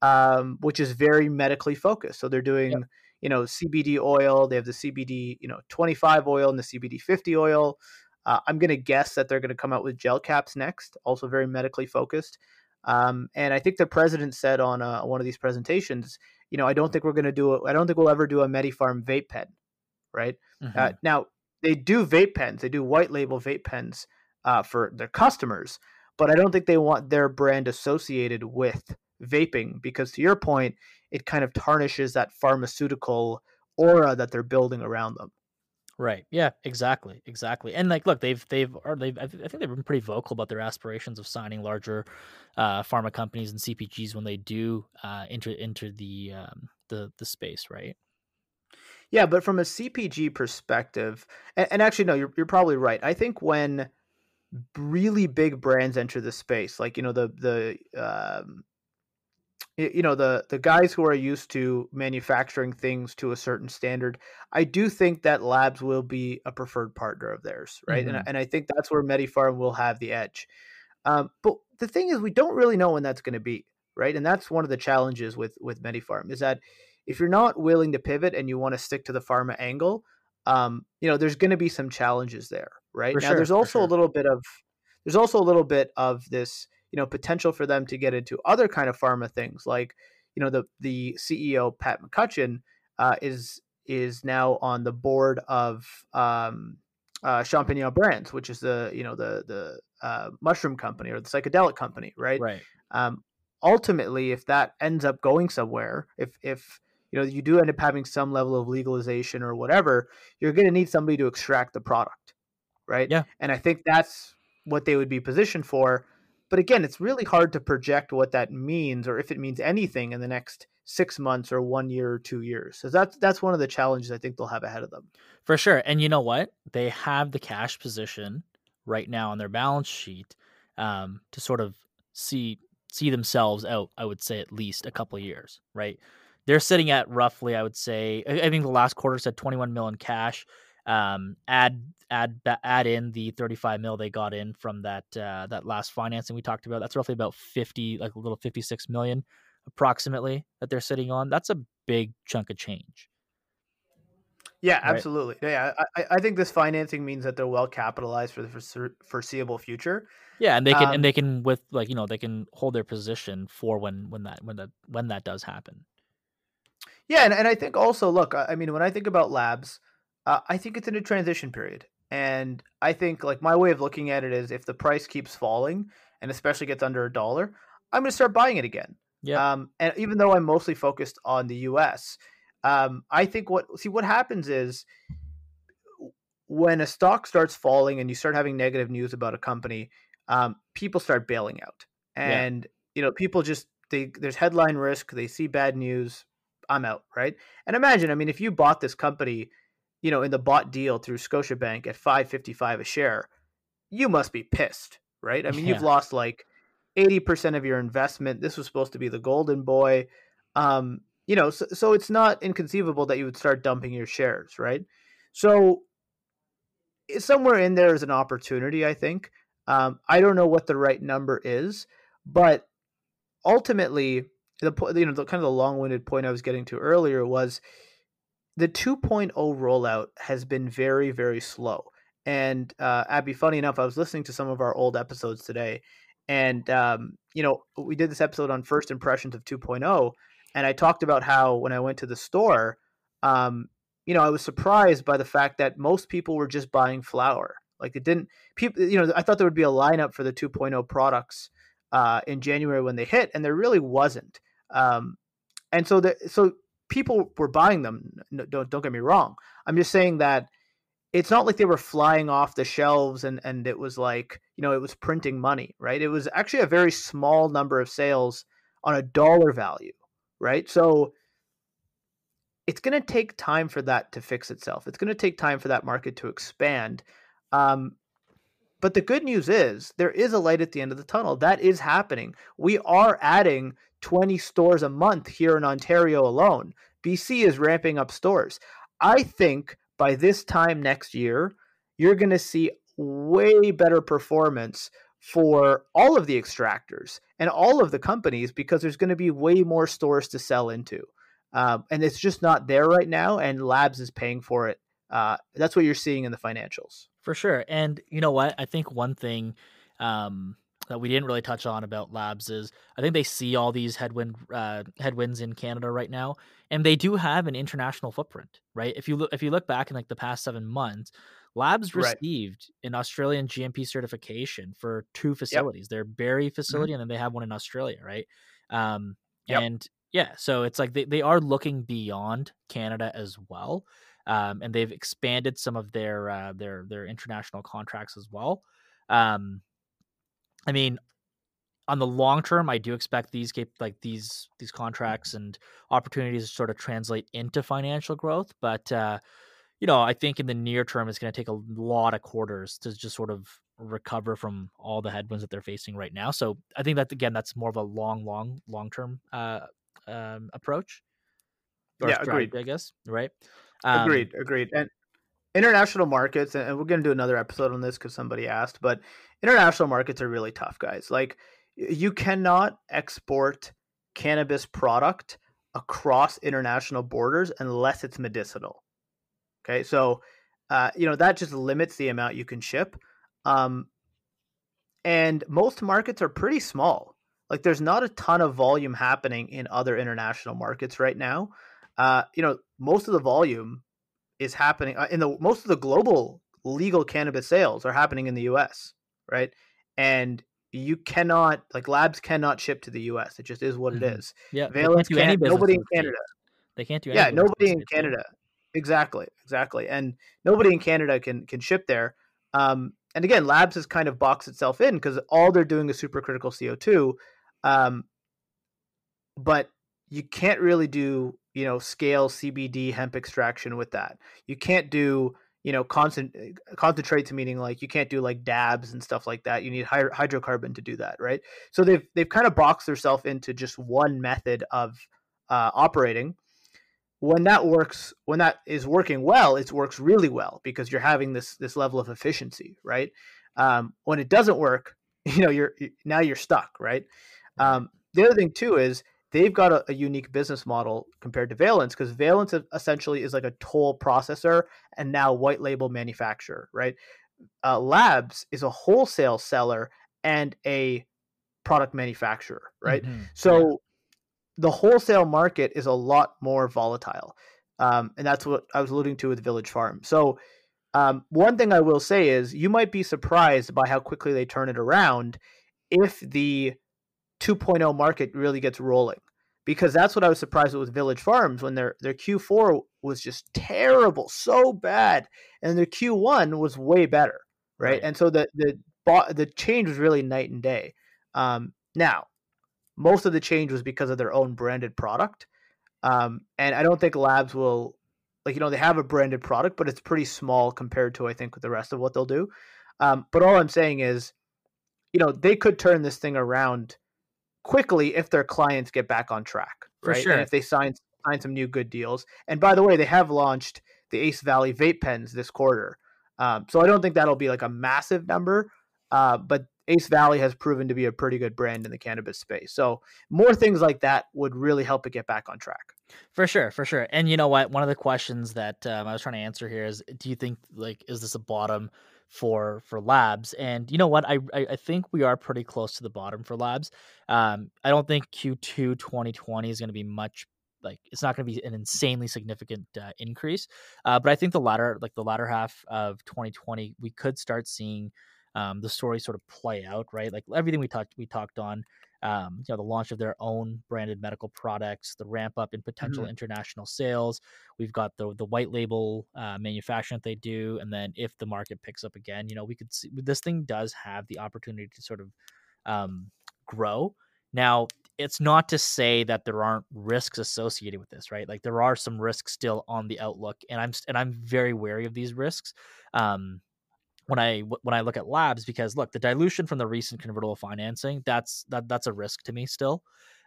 um, which is very medically focused. So they're doing yep. you know CBD oil. They have the CBD you know 25 oil and the CBD 50 oil. Uh, I'm gonna guess that they're gonna come out with gel caps next, also very medically focused. Um, and I think the president said on uh, one of these presentations, you know, I don't think we're gonna do it. I don't think we'll ever do a MediPharm vape pen right? Uh, mm-hmm. Uh, now they do vape pens, they do white label vape pens uh, for their customers, but I don't think they want their brand associated with vaping because, to your point, it kind of tarnishes that pharmaceutical aura that they're building around them. Right. Yeah. Exactly. Exactly. And like, look, they've they've or they've I think they've been pretty vocal about their aspirations of signing larger uh, pharma companies and CPGs when they do uh, enter enter the um, the the space. Right. Yeah, but from a CPG perspective, and, and actually, no, you're you're probably right. I think when really big brands enter the space, like you know the the um, you know the the guys who are used to manufacturing things to a certain standard i do think that labs will be a preferred partner of theirs right mm-hmm. and, and i think that's where MediPharm will have the edge um, but the thing is we don't really know when that's going to be right and that's one of the challenges with with MediPharm is that if you're not willing to pivot and you want to stick to the pharma angle, um, you know, there's going to be some challenges there, right? For now, sure, there's also sure. a little bit of there's also a little bit of this, you know, potential for them to get into other kind of pharma things, like you know, the the CEO Pat McCutcheon uh, is is now on the board of um, uh, Champignon Brands, which is the you know the the uh, mushroom company or the psychedelic company, right? Right. Um, ultimately, if that ends up going somewhere, if if you know you do end up having some level of legalization or whatever you're going to need somebody to extract the product right? Yeah. And i think that's what they would be positioned for but again it's really hard to project what that means or if it means anything in the next six months or one year or two years so that's that's one of the challenges i think they'll have ahead of them. For sure and you know what? They have the cash position right now on their balance sheet um, to sort of see see themselves out i would say at least a couple years right they're sitting at roughly, I would say, I think the last quarter said 21 mil in cash. Um, add add add in the 35 mil they got in from that uh, that last financing we talked about. That's roughly about 50, like a little 56 million, approximately that they're sitting on. That's a big chunk of change. Yeah, absolutely. Yeah, I, I think this financing means that they're well capitalized for the foreseeable future. Yeah, and they can um, and they can with like you know they can hold their position for when when that when that when that does happen. Yeah, and, and I think also, look, I mean, when I think about labs, uh, I think it's in a transition period. And I think, like, my way of looking at it is if the price keeps falling and especially gets under a dollar, I'm going to start buying it again. Yeah. Um, and even though I'm mostly focused on the US, um, I think what, see, what happens is when a stock starts falling and you start having negative news about a company, um, people start bailing out. And, yeah. you know, people just, they, there's headline risk, they see bad news, I'm out, right? And imagine, I mean, if you bought this company, you know, in the bought deal through Scotiabank at 555 a share, you must be pissed, right? I mean, yeah. you've lost like 80% of your investment. This was supposed to be the golden boy. Um, you know, so, so it's not inconceivable that you would start dumping your shares, right? So somewhere in there is an opportunity, I think. Um, I don't know what the right number is, but ultimately, the you know the kind of the long-winded point I was getting to earlier was the 2.0 rollout has been very very slow. And uh, Abby, funny enough, I was listening to some of our old episodes today, And um, you know, we did this episode on first impressions of 2.0, and I talked about how when I went to the store, um, you know, I was surprised by the fact that most people were just buying flour. Like it didn't people, you know, I thought there would be a lineup for the 2.0 products uh, in January when they hit, and there really wasn't. Um, and so the so people were buying them. No, don't don't get me wrong. I'm just saying that it's not like they were flying off the shelves and and it was like you know it was printing money right? It was actually a very small number of sales on a dollar value right? So it's going to take time for that to fix itself. It's going to take time for that market to expand. Um, but the good news is there is a light at the end of the tunnel. That is happening. We are adding 20 stores a month here in ontario alone bc is ramping up stores i think by this time next year, you're going to see way better performance for all of the extractors and all of the companies because there's going to be way more stores to sell into. Um, and it's just not there right now, and Labs is paying for it. Uh, that's what you're seeing in the financials. For sure. And you know what? I think one thing um, that we didn't really touch on about Labs is I think they see all these headwind uh, headwinds in Canada right now, and they do have an international footprint, right? If you look if you look back in like the past seven months, Labs received right. an Australian GMP certification for two facilities. Yep. Their Barrie mm-hmm. facility, mm-hmm. and then they have one in Australia, right? Um, yep. And yeah, so it's like they, they are looking beyond Canada as well. Um, and they've expanded some of their uh, their their international contracts as well. Um, I mean, on the long term, I do expect these like these these contracts and opportunities to sort of translate into financial growth. But uh, you know, I think in the near term, it's going to take a lot of quarters to just sort of recover from all the headwinds that they're facing right now. So I think that again, that's more of a long, long, long term uh, um, approach. yeah, agreed. I guess right. Um, agreed, agreed. And international markets, and we're going to do another episode on this because somebody asked, but international markets are really tough, guys. Like you cannot export cannabis product across international borders unless it's medicinal. Okay, so uh, you know that just limits the amount you can ship, um, and most markets are pretty small. Like there's not a ton of volume happening in other international markets right now. Uh, you know, most of the volume is happening uh, in the most of the global legal cannabis sales are happening in the U.S. Right, and you cannot like labs cannot ship to the US. It just is what mm-hmm. it is. Yeah, Valens can't, nobody in Canada. They can't do Yeah, nobody in Canada. Exactly, exactly. And nobody in Canada can can ship there. Um, and again, Labs has kind of boxed itself in because all they're doing is supercritical CO2. Um, but you can't really do, you know, scale CBD hemp extraction with that. You can't do you know, concent- concentrates meaning like you can't do like dabs and stuff like that. You need hy- hydrocarbon to do that, right? So they've they've kind of boxed themselves into just one method of uh, operating. When that works, when that is working well, it works really well because you're having this this level of efficiency, right? Um, when it doesn't work, (laughs) you know, you're now you're stuck, right? Um, the other thing too is they've got a, a, unique business model compared to Valens because Valens essentially is like a toll processor and now white label manufacturer, right? Uh, Labs is a wholesale seller and a product manufacturer, right? Mm-hmm. So the wholesale market is a lot more volatile. Um, and that's what I was alluding to with Village Farm. So, um, one thing I will say is you might be surprised by how quickly they turn it around if the 2.0 market really gets rolling because that's what I was surprised with Village Farms when their their Q4 was just terrible, so bad, and their Q1 was way better, right? right. And so the the the change was really night and day. Um, now, most of the change was because of their own branded product, um, and I don't think Labs will like you know they have a branded product, but it's pretty small compared to I think with the rest of what they'll do. Um, but all I'm saying is, you know, they could turn this thing around quickly if their clients get back on track, For right? Sure. And if they sign sign some new good deals. And by the way, they have launched the Ace Valley vape pens this quarter. Um, so I don't think that'll be like a massive number, uh, but Ace Valley has proven to be a pretty good brand in the cannabis space. So more things like that would really help it get back on track. For sure, for sure. And you know what? One of the questions that um, I was trying to answer here is: Do you think like is this a bottom for for labs. And you know what? I I, think we are pretty close to the bottom for labs. Um, I don't think Q2 2020 is going to be much like it's not going to be an insanely significant uh, increase. Uh, but I think the latter, like the latter half of 2020, we could start seeing um, the story sort of play out, right? Like everything we talked we talked on, um, you know, the launch of their own branded medical products, the ramp up in potential mm-hmm. international sales. We've got the the white label uh, manufacturing that they do, and then if the market picks up again, you know, we could see this thing does have the opportunity to sort of um, grow. Now, it's not to say that there aren't risks associated with this, right? Like there are some risks still on the outlook, and I'm and I'm very wary of these risks. Um, when I when I look at labs, because look, the dilution from the recent convertible financing, that's that that's a risk to me still.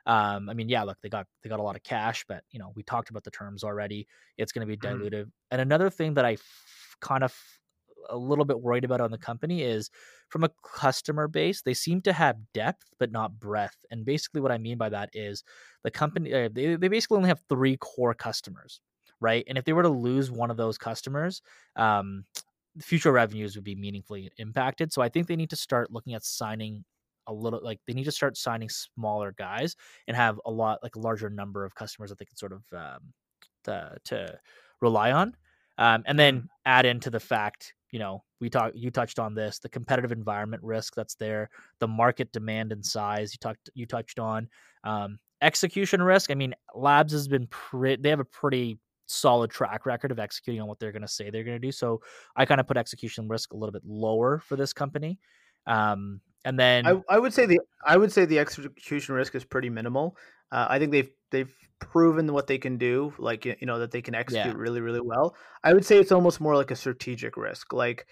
Um, I mean, yeah, look, they got they got a lot of cash, but you know, we talked about the terms already. It's going to be mm-hmm. dilutive. Mm. And another thing that I f- kind of a little bit worried about on the company is from a customer base, they seem to have depth but not breadth. And basically, what I mean by that is the company uh, they they basically only have three core customers, right? And if they were to lose one of those customers, um, future revenues would be meaningfully impacted. So I think they need to start looking at signing a little like they need to start signing smaller guys and have a lot like a larger number of customers that they can sort of um, to, to rely on um, and then add into the fact you know we talked you touched on this the competitive environment risk that's there the market demand and size you talked you touched on um, execution risk i mean labs has been pretty they have a pretty solid track record of executing on what they're going to say they're going to do so i kind of put execution risk a little bit lower for this company um, and then I, I would say the i would say the execution risk is pretty minimal uh, i think they've they've proven what they can do, like you know that they can execute yeah. really really well. I would say it's almost more like a strategic risk, like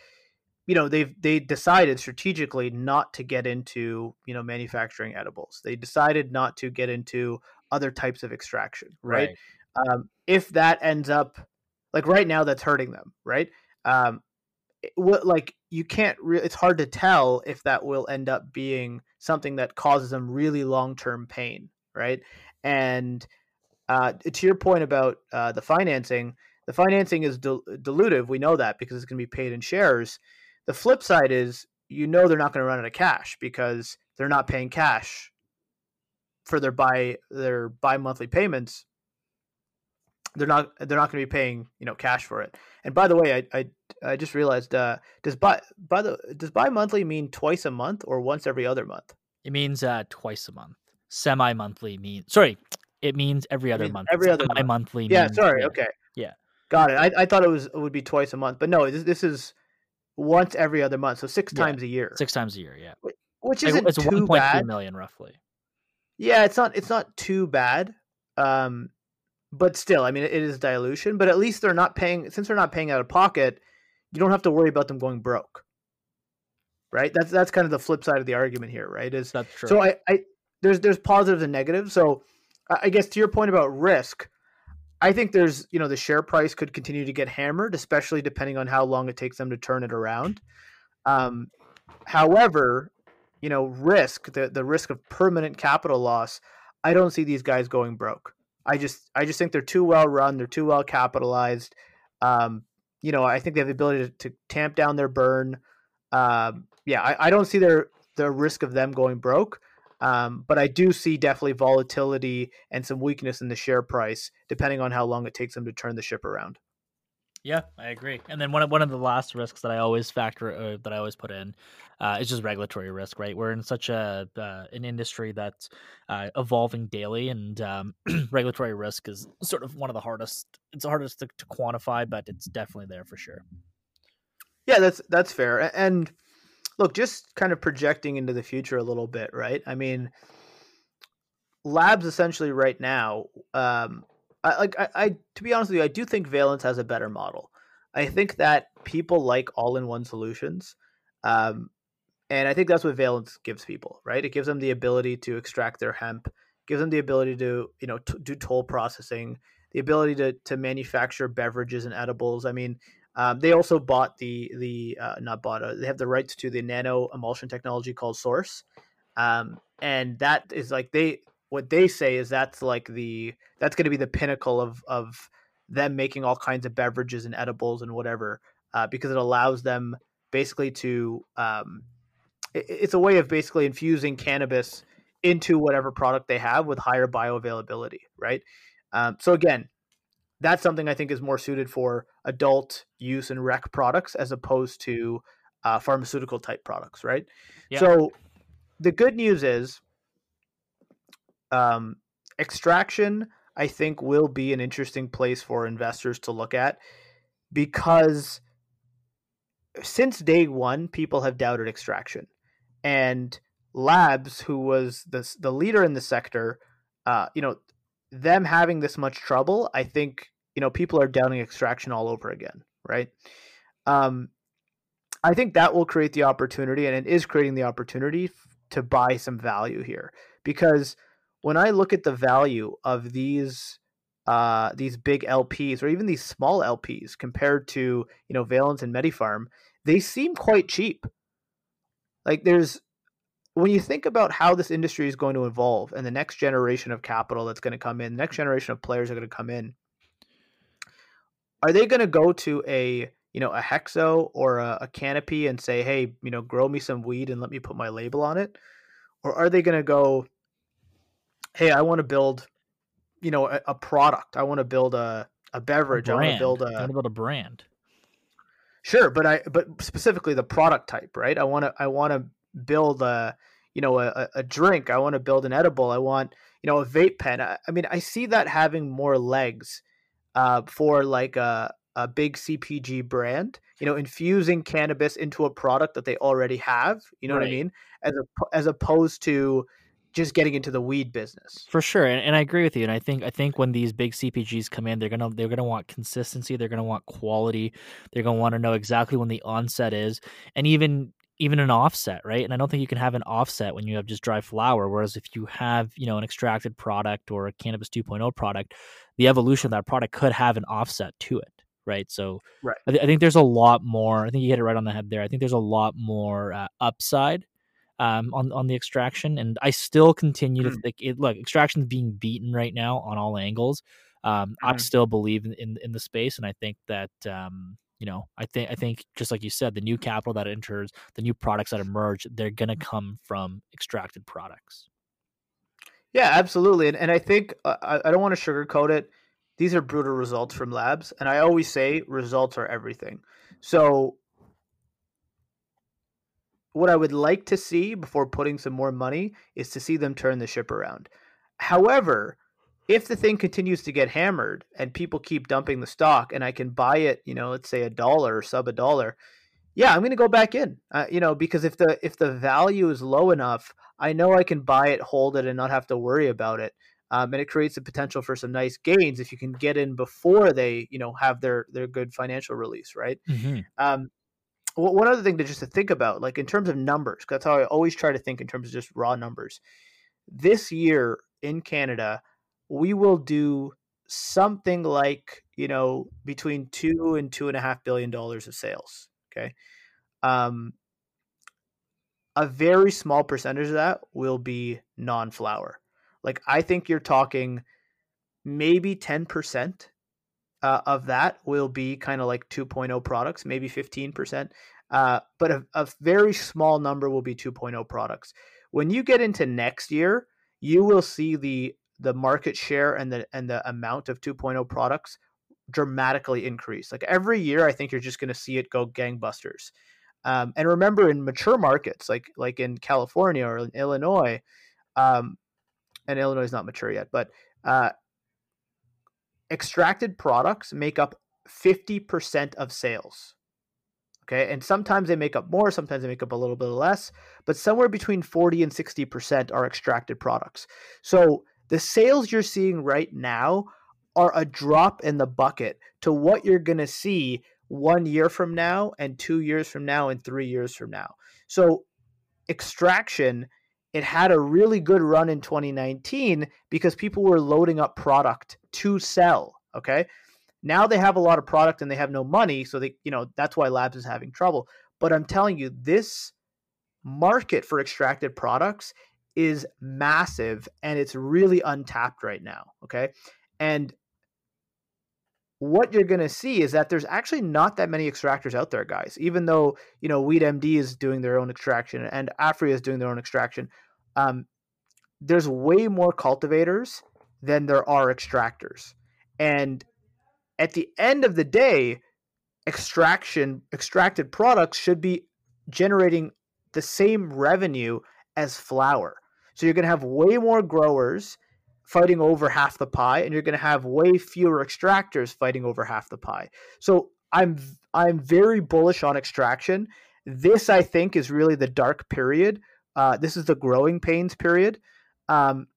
you know they've they decided strategically not to get into you know manufacturing edibles. They decided not to get into other types of extraction, right? right. Um, if that ends up like right now, that's hurting them, right? Um, what like you can't really it's hard to tell if that will end up being something that causes them really long-term pain right and uh, to your point about uh, the financing, the financing is dil- dilutive. We know that because it's going to be paid in shares. The flip side is you know they're not going to run out of cash because they're not paying cash for their buy their bi monthly payments. They're not they're not going to be paying you know cash for it. And by the way, I I, I just realized uh, does buy by the does bi monthly mean twice a month or once every other month? It means uh, twice a month. Semi monthly means sorry it means every other month. Every other month. monthly. Yeah, sorry. Yeah. Okay. Yeah. Got it. I, I thought it was it would be twice a month, but no, this, this is once every other month, so six yeah. times a year. Six times a year, yeah. Which isn't it's too bad. million roughly. Yeah, it's not it's not too bad. Um, but still, I mean, it is dilution. But at least they're not paying since they're not paying out of pocket. You don't have to worry about them going broke. Right. That's that's kind of the flip side of the argument here, right? Is that's true. So I, I there's there's positives and negatives. So I guess to your point about risk, I think there's, you know, the share price could continue to get hammered, especially depending on how long it takes them to turn it around. Um, however, you know, risk the the risk of permanent capital loss. I don't see these guys going broke. I just I just think they're too well run. They're too well capitalized. Um, you know, I think they have the ability to, to tamp down their burn. Um, yeah, I, I don't see their the risk of them going broke. Um, but I do see definitely volatility and some weakness in the share price, depending on how long it takes them to turn the ship around. Yeah, I agree. And then one of one of the last risks that I always factor uh, that I always put in uh, is just regulatory risk. Right, we're in such a uh, an industry that's uh, evolving daily, and um, (clears throat) regulatory risk is sort of one of the hardest. It's the hardest to, to quantify, but it's definitely there for sure. Yeah, that's that's fair. And look, just kind of projecting into the future a little bit, right? I mean, labs essentially right now, um, I, like I, I, to be honest with you, I do think Valens has a better model. I think that people like all-in-one solutions, um, and I think that's what Valens gives people, right? It gives them the ability to extract their hemp, gives them the ability to you know do toll processing, the ability to to manufacture beverages and edibles. I mean, um, they also bought the the uh, not bought uh, they have the rights to the nano emulsion technology called SoRSE, um, and that is like they what they say is that's like the that's going to be the pinnacle of of them making all kinds of beverages and edibles and whatever uh, because it allows them basically to um, it's a way of basically infusing cannabis into whatever product they have with higher bioavailability, right? Um, so again, that's something I think is more suited for adult use and rec products as opposed to uh, pharmaceutical type products, right? Yeah. So the good news is, um, extraction I think will be an interesting place for investors to look at because since day one, people have doubted extraction, and Labs, who was the the leader in the sector, uh, you know, them having this much trouble, I think you know people are doubting extraction all over again, right? Um, I think that will create the opportunity, and it is creating the opportunity to buy some value here because when I look at the value of these uh, these big LPs or even these small LPs compared to you know Valens and MediPharm, they seem quite cheap. Like there's when you think about how this industry is going to evolve and the next generation of capital that's going to come in, the next generation of players are going to come in. Are they going to go to a you know a Hexo or a, a Canopy and say, hey, you know, grow me some weed and let me put my label on it, or are they going to go, hey, I want to build, you know, a, a product. I want to build a a beverage. A I want to build a. I want to build a brand. Sure, but I but specifically the product type, right? I want to I want to build a you know a, a drink. I want to build an edible. I want you know a vape pen. I, I mean, I see that having more legs uh, for like a a big CPG brand. You know, infusing cannabis into a product that they already have. You know right. what I mean? As a, as opposed to just getting into the weed business. For sure, and, and, I agree with you. And I think I think when these big CPGs come in, they're gonna they're gonna want consistency. They're gonna want quality. They're gonna want to know exactly when the onset is, and even even an offset, right? And I don't think you can have an offset when you have just dry flower. Whereas if you have you know an extracted product or a cannabis 2.0 product, the evolution of that product could have an offset to it. Right, so right. I, th- I think there's a lot more. I think you hit it right on the head there. I think there's a lot more uh, upside um, on on the extraction, and I still continue to mm. think it. Look, extraction is being beaten right now on all angles. Um, mm. I mm-hmm. still believe in, in, in the space, and I think that um, you know, I think I think just like you said, the new capital that enters, the new products that emerge, they're gonna come from extracted products. Yeah, absolutely, and and I think uh, I don't want to sugarcoat it. These are brutal results from labs, and I always say results are everything. So what I would like to see before putting some more money is to see them turn the ship around. However, if the thing continues to get hammered and people keep dumping the stock and I can buy it, you know, let's say a dollar or sub a dollar, yeah, I'm going to go back in. Uh, you know, because if the if the value is low enough, I know I can buy it, hold it, and not have to worry about it. Um, and it creates the potential for some nice gains if you can get in before they, you know, have their their good financial release, right? Mm-hmm. Um, one other thing to just to think about, like in terms of numbers, that's how I always try to think in terms of just raw numbers. This year in Canada, we will do something like you know between two and two and a half billion dollars of sales. Okay, um, a very small percentage of that will be non-flower. Like I think you're talking maybe ten percent uh, of that will be kind of like 2.0 products, maybe 15%. Uh, but a, a, very small number will be 2.0 products. When you get into next year, you will see the the market share and the and the amount of 2.0 products dramatically increase. Like every year, I think you're just going to see it go gangbusters. Um, and remember, in mature markets like like in California or in Illinois, um, and Illinois is not mature yet, but uh, extracted products make up 50% of sales. Okay. And sometimes they make up more, sometimes they make up a little bit less, but somewhere between 40 and 60% are extracted products. So the sales you're seeing right now are a drop in the bucket to what you're going to see one year from now, and two years from now, and three years from now. So extraction it had a really good run in 2019 because people were loading up product to sell. Okay. Now they have a lot of product and they have no money. So they, you know, that's why Labs is having trouble. But I'm telling you, this market for extracted products is massive and it's really untapped right now. Okay. And what you're going to see is that there's actually not that many extractors out there, guys. Even though you know WeedMD is doing their own extraction and Aphria is doing their own extraction, um, there's way more cultivators than there are extractors. And at the end of the day, extraction extracted products should be generating the same revenue as flower. So you're going to have way more growers fighting over half the pie and you're going to have way fewer extractors fighting over half the pie. So I'm I'm very bullish on extraction. This I think is really the dark period. Uh, this is the growing pains period. Um,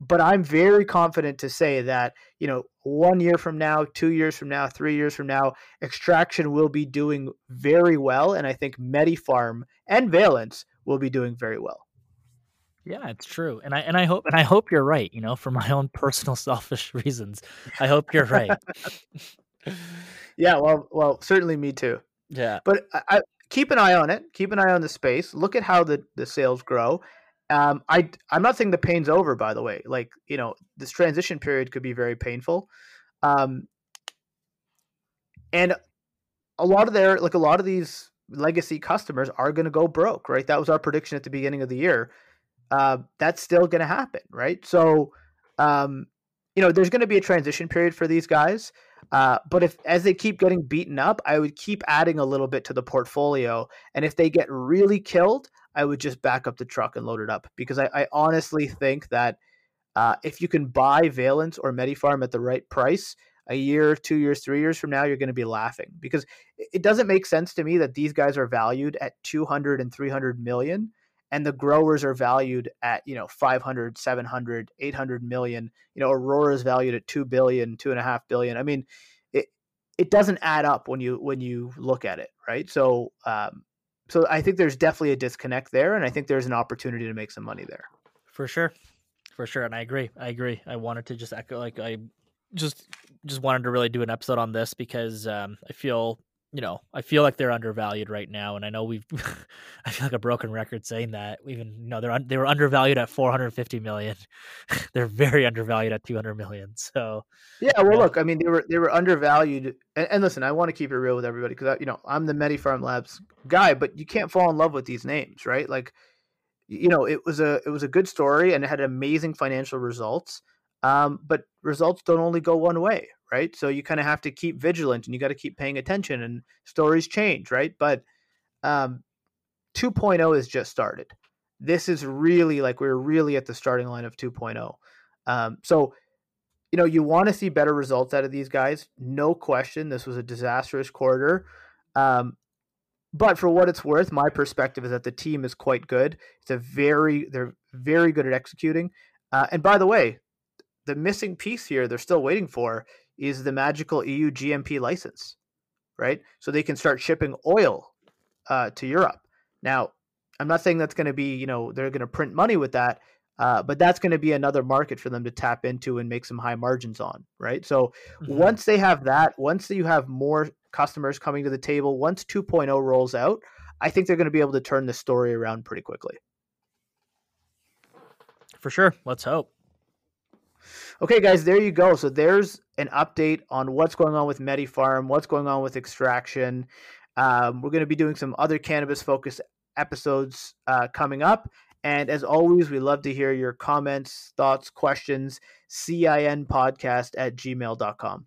but I'm very confident to say that, you know, one year from now, two years from now, three years from now, extraction will be doing very well. And I think MediPharm and Valens will be doing very well. Yeah, it's true. And I and I hope and I hope you're right, you know, for my own personal (laughs) selfish reasons. I hope you're right. (laughs) yeah, well well, certainly me too. Yeah. But I, I keep an eye on it. Keep an eye on the space. Look at how the, the sales grow. Um, I I'm not saying the pain's over, by the way. Like you know, this transition period could be very painful, um, and a lot of their like a lot of these legacy customers are going to go broke, right? That was our prediction at the beginning of the year. Uh, that's still going to happen, right? So, um, you know, there's going to be a transition period for these guys. Uh, but if as they keep getting beaten up, I would keep adding a little bit to the portfolio. And if they get really killed, I would just back up the truck and load it up because I, I honestly think that uh, if you can buy Valens or MediPharm at the right price, a year, two years, three years from now, you're going to be laughing because it doesn't make sense to me that these guys are valued at 200 and 300 million and the growers are valued at you know 500 700 800 million. You know aurora is valued at 2 billion two and a half billion. I mean it it doesn't add up when you when you look at it right? So um so i think there's definitely a disconnect there and i think there's an opportunity to make some money there. For sure. For sure and i agree. I agree. I wanted to just echo like i just just wanted to really do an episode on this because um i feel you know, I feel like they're undervalued right now, and I know we've, (laughs) I feel like a broken record saying that. Even you know, they're un, they were undervalued at 450 million. (laughs) they're very undervalued at 200 million. So yeah, well, you know. look, I mean, they were they were undervalued. And, and listen, I want to keep it real with everybody because you know I'm the MediPharm Labs guy, but you can't fall in love with these names, right? Like, you know, it was a it was a good story and it had amazing financial results. Um, but results don't only go one way, right? So you kind of have to keep vigilant and you got to keep paying attention and stories change, right? But um, 2.0 has just started. This is really like we're really at the starting line of 2.0. Um, so, you know, you want to see better results out of these guys. No question. This was a disastrous quarter. Um, but for what it's worth, my perspective is that the team is quite good. It's a very, they're very good at executing. Uh, and by the way, the missing piece here they're still waiting for is the magical EU GMP license, right? So they can start shipping oil uh, to Europe. Now, I'm not saying that's going to be, you know, they're going to print money with that, uh, but that's going to be another market for them to tap into and make some high margins on, right? So mm-hmm. once they have that, once you have more customers coming to the table, once 2.0 rolls out, I think they're going to be able to turn the story around pretty quickly. For sure. Let's hope. Okay, guys, there you go. So there's an update on what's going on with MediPharm, what's going on with extraction. Um, we're going to be doing some other cannabis focused episodes uh, coming up. And as always, we love to hear your comments, thoughts, questions. CIN podcast at gmail.com.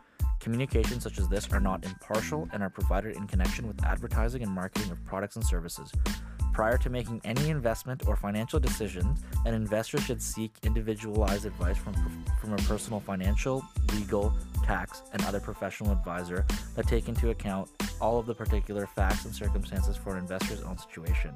Communications such as this are not impartial and are provided in connection with advertising and marketing of products and services. Prior to making any investment or financial decisions, an investor should seek individualized advice from, from a personal financial, legal, tax, and other professional advisor that take into account all of the particular facts and circumstances for an investor's own situation.